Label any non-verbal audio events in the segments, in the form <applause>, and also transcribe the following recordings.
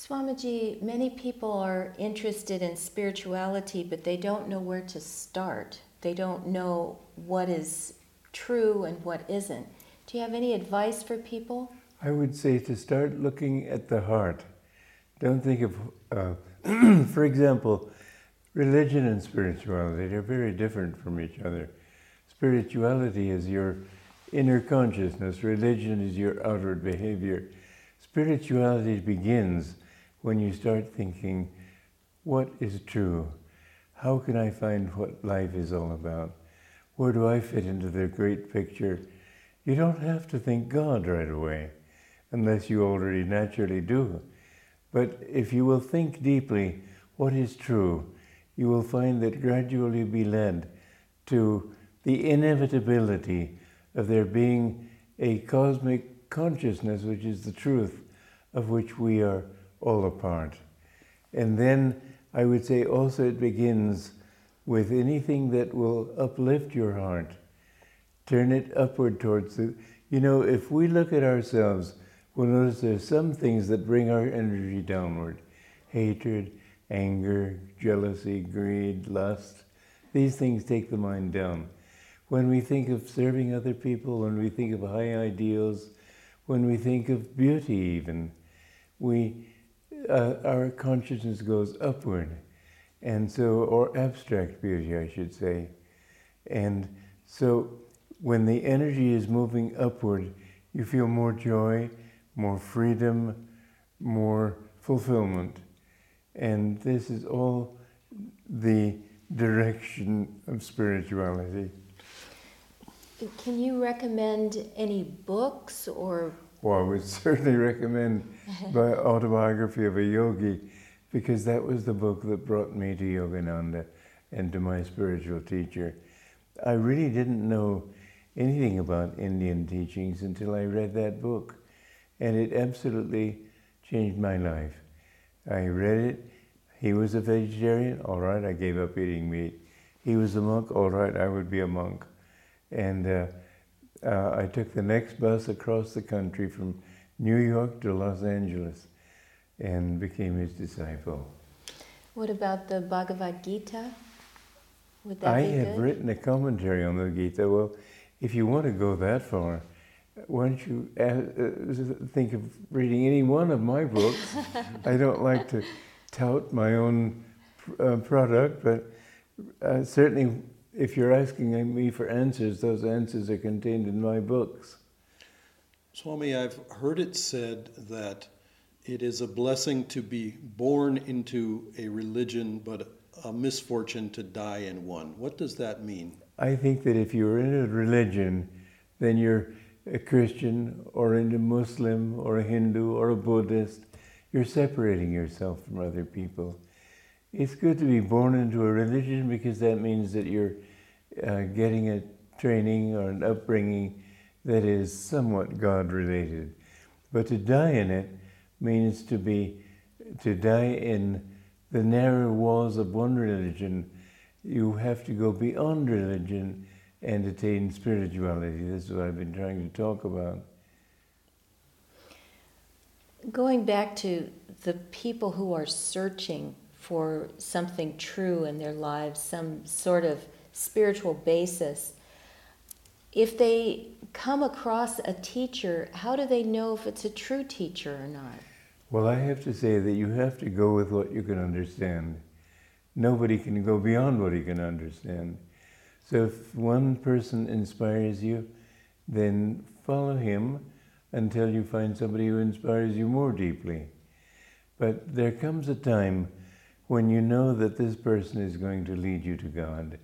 Swamiji, many people are interested in spirituality, but they don't know where to start. They don't know what is true and what isn't. Do you have any advice for people? I would say to start looking at the heart. Don't think of, uh, <clears throat> for example, religion and spirituality. They're very different from each other. Spirituality is your inner consciousness, religion is your outward behavior. Spirituality begins when you start thinking, what is true? How can I find what life is all about? Where do I fit into the great picture? You don't have to think God right away, unless you already naturally do. But if you will think deeply what is true, you will find that gradually be led to the inevitability of there being a cosmic consciousness, which is the truth, of which we are all apart. And then I would say also it begins with anything that will uplift your heart. Turn it upward towards the. You know, if we look at ourselves, we'll notice there's some things that bring our energy downward hatred, anger, jealousy, greed, lust. These things take the mind down. When we think of serving other people, when we think of high ideals, when we think of beauty, even, we uh, our consciousness goes upward, and so, or abstract beauty, I should say. And so, when the energy is moving upward, you feel more joy, more freedom, more fulfillment. And this is all the direction of spirituality. Can you recommend any books or well, I would <laughs> certainly recommend <laughs> the autobiography of a yogi because that was the book that brought me to Yogananda and to my spiritual teacher. I really didn't know anything about Indian teachings until I read that book, and it absolutely changed my life. I read it. He was a vegetarian, all right, I gave up eating meat. He was a monk, all right, I would be a monk. And uh, uh, I took the next bus across the country from New York to Los Angeles and became his disciple. What about the Bhagavad Gita? Would that I be have good? written a commentary on the Gita. Well, if you want to go that far, why don't you uh, think of reading any one of my books? <laughs> I don't like to tout my own uh, product, but uh, certainly if you're asking me for answers, those answers are contained in my books. Swami, I've heard it said that it is a blessing to be born into a religion, but a misfortune to die in one. What does that mean? I think that if you're in a religion, then you're a Christian or a Muslim or a Hindu or a Buddhist. You're separating yourself from other people. It's good to be born into a religion because that means that you're uh, getting a training or an upbringing that is somewhat God related. But to die in it means to be to die in the narrow walls of one religion. You have to go beyond religion and attain spirituality. This is what I've been trying to talk about. Going back to the people who are searching for something true in their lives, some sort of spiritual basis, if they come across a teacher, how do they know if it's a true teacher or not? Well, I have to say that you have to go with what you can understand. Nobody can go beyond what he can understand. So if one person inspires you, then follow him until you find somebody who inspires you more deeply. But there comes a time when you know that this person is going to lead you to God.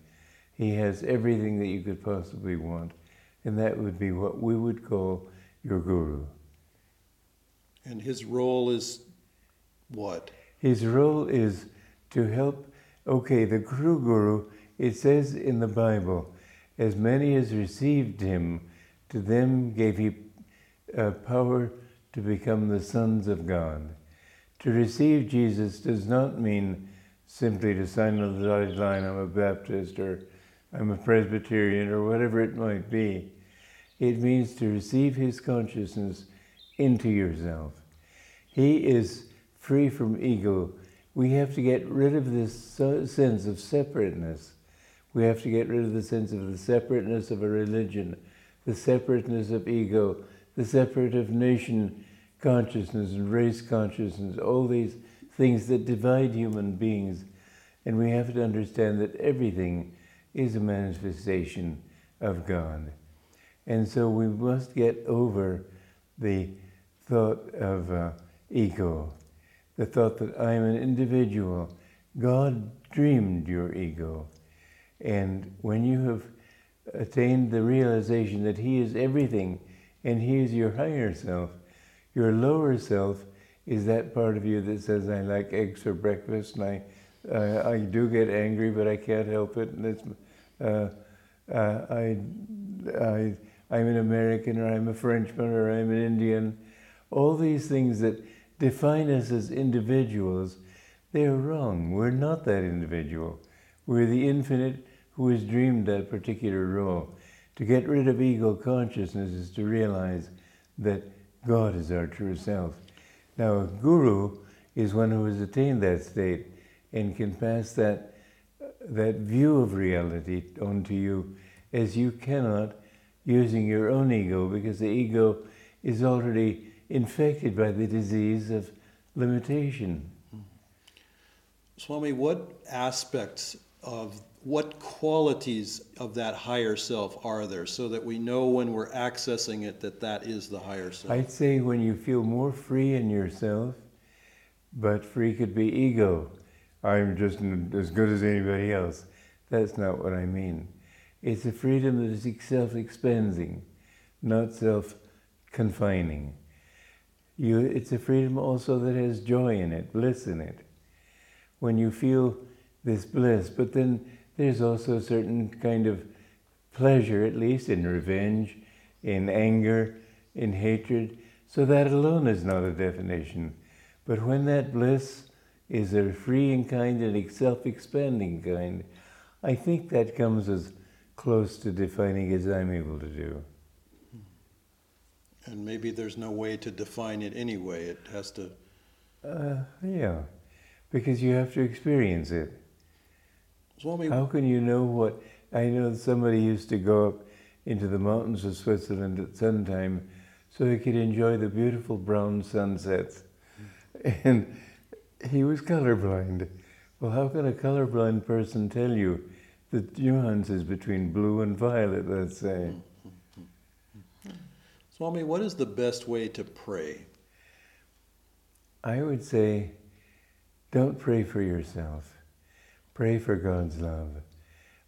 He has everything that you could possibly want, and that would be what we would call your guru. And his role is what? His role is to help. Okay, the true guru, it says in the Bible, as many as received him, to them gave he uh, power to become the sons of God. To receive Jesus does not mean simply to sign on the dotted line, I'm a Baptist or I'm a Presbyterian or whatever it might be. It means to receive His consciousness into yourself. He is free from ego, we have to get rid of this sense of separateness. We have to get rid of the sense of the separateness of a religion, the separateness of ego, the separate of nation consciousness and race consciousness, all these things that divide human beings. And we have to understand that everything is a manifestation of God. And so we must get over the thought of uh, ego, the thought that I'm an individual. God dreamed your ego. And when you have attained the realization that He is everything and He is your higher self, your lower self is that part of you that says, I like eggs for breakfast and I, uh, I do get angry, but I can't help it. And it's, uh, uh, I, I, I'm an American or I'm a Frenchman or I'm an Indian. All these things that define us as individuals, they're wrong. We're not that individual. We're the infinite who has dreamed that particular role. To get rid of ego consciousness is to realize that God is our true self. Now, a guru is one who has attained that state and can pass that, that view of reality onto you as you cannot using your own ego because the ego is already infected by the disease of limitation. Swami, what aspects of what qualities of that higher self are there so that we know when we're accessing it that that is the higher self? I'd say when you feel more free in yourself, but free could be ego. I'm just as good as anybody else. That's not what I mean. It's a freedom that is self expanding, not self confining. You, it's a freedom also that has joy in it, bliss in it. When you feel this bliss, but then there's also a certain kind of pleasure, at least in revenge, in anger, in hatred. So that alone is not a definition. But when that bliss is a freeing kind and a self expanding kind, I think that comes as close to defining as I'm able to do. And maybe there's no way to define it anyway. It has to. Uh, yeah, because you have to experience it. Swami, How can you know what? I know somebody used to go up into the mountains of Switzerland at suntime so he could enjoy the beautiful brown sunsets. <laughs> And he was colorblind. Well, how can a colorblind person tell you that the nuances between blue and violet, let's say? Swami, what is the best way to pray? I would say don't pray for yourself. Pray for God's love.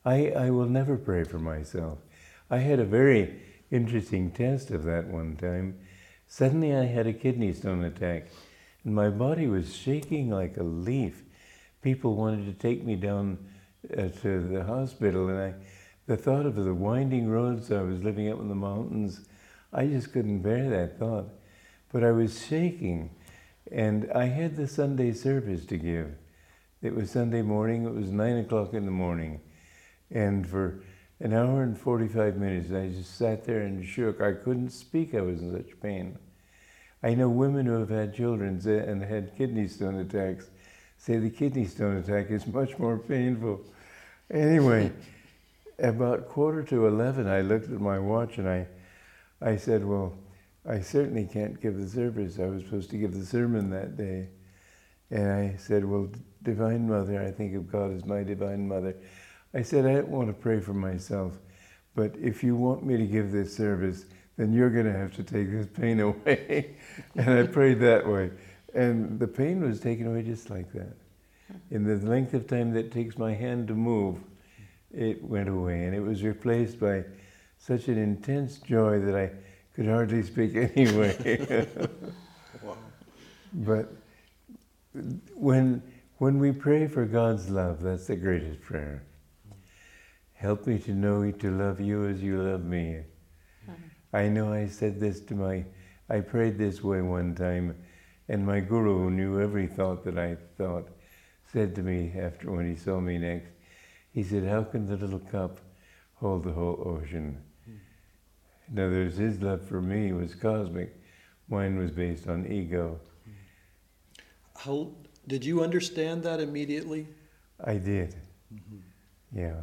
I, I will never pray for myself. I had a very interesting test of that one time. Suddenly I had a kidney stone attack and my body was shaking like a leaf. People wanted to take me down uh, to the hospital and I, the thought of the winding roads I was living up in the mountains, I just couldn't bear that thought. But I was shaking and I had the Sunday service to give. It was Sunday morning, it was nine o'clock in the morning. And for an hour and 45 minutes, I just sat there and shook. I couldn't speak, I was in such pain. I know women who have had children and had kidney stone attacks say the kidney stone attack is much more painful. Anyway, about quarter to 11, I looked at my watch and I, I said, Well, I certainly can't give the service. I was supposed to give the sermon that day. And I said, Well, Divine Mother, I think of God as my Divine Mother. I said, I don't want to pray for myself, but if you want me to give this service, then you're going to have to take this pain <laughs> away. and I prayed that way. And the pain was taken away just like that. In the length of time that takes my hand to move, it went away. And it was replaced by such an intense joy that I could hardly speak <laughs> anyway. Wow. But when, when we pray for God's love, that's the greatest prayer. Help me to know to love you as you love me. I know I said this to my, I prayed this way one time, and my guru, who knew every thought that I thought, said to me after when he saw me next, he said, How can the little cup hold the whole ocean? In other words, his love for me was cosmic, mine was based on ego. How, did you understand that immediately? I did. Yeah.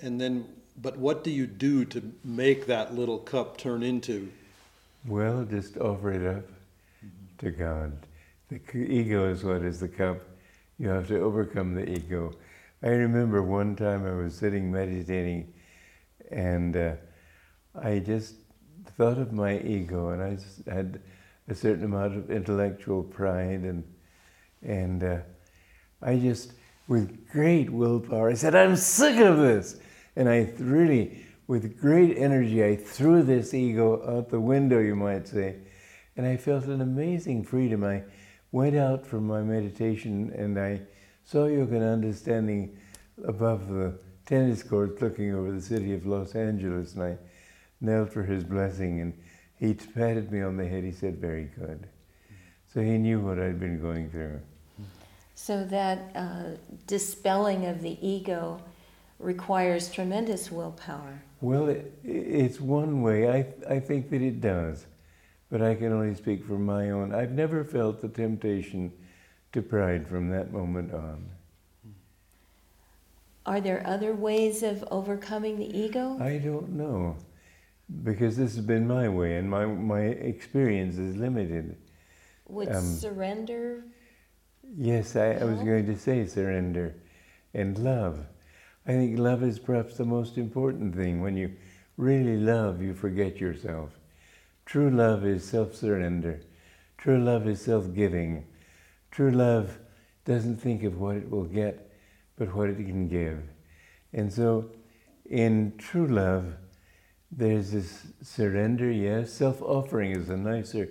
And then, but what do you do to make that little cup turn into? Well, just offer it up to God. The ego is what is the cup. You have to overcome the ego. I remember one time I was sitting meditating and uh, I just thought of my ego and I had a certain amount of intellectual pride and and uh, I just with great willpower I said I'm sick of this and I really with great energy I threw this ego out the window you might say and I felt an amazing freedom I went out from my meditation and I saw Yogananda standing above the tennis courts looking over the city of Los Angeles and I knelt for his blessing and he patted me on the head. He said, Very good. So he knew what I'd been going through. So that uh, dispelling of the ego requires tremendous willpower. Well, it, it's one way. I, I think that it does. But I can only speak for my own. I've never felt the temptation to pride from that moment on. Are there other ways of overcoming the ego? I don't know. Because this has been my way and my, my experience is limited. Would um, surrender? Yes, I, I was going to say surrender and love. I think love is perhaps the most important thing. When you really love, you forget yourself. True love is self surrender. True love is self giving. True love doesn't think of what it will get, but what it can give. And so, in true love, there's this surrender, yes. Self offering is a nicer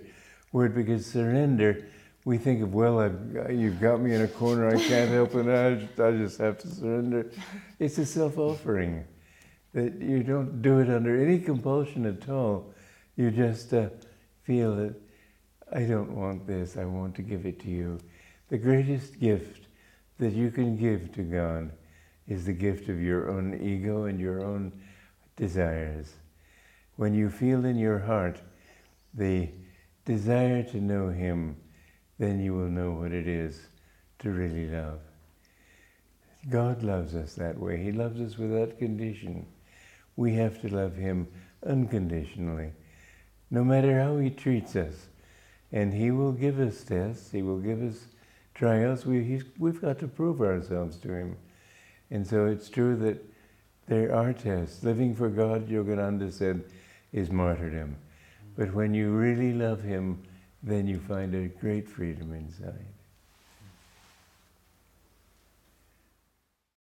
word because surrender, we think of, well, I've, you've got me in a corner, I can't help it, I I just have to surrender. It's a self offering that you don't do it under any compulsion at all. You just uh, feel that I don't want this, I want to give it to you. The greatest gift that you can give to God is the gift of your own ego and your own desires. When you feel in your heart the desire to know Him, then you will know what it is to really love. God loves us that way. He loves us without condition. We have to love Him unconditionally, no matter how He treats us. And He will give us tests, He will give us trials. We, we've got to prove ourselves to Him. And so it's true that there are tests. Living for God, Yogananda said, is martyrdom. But when you really love Him, then you find a great freedom inside.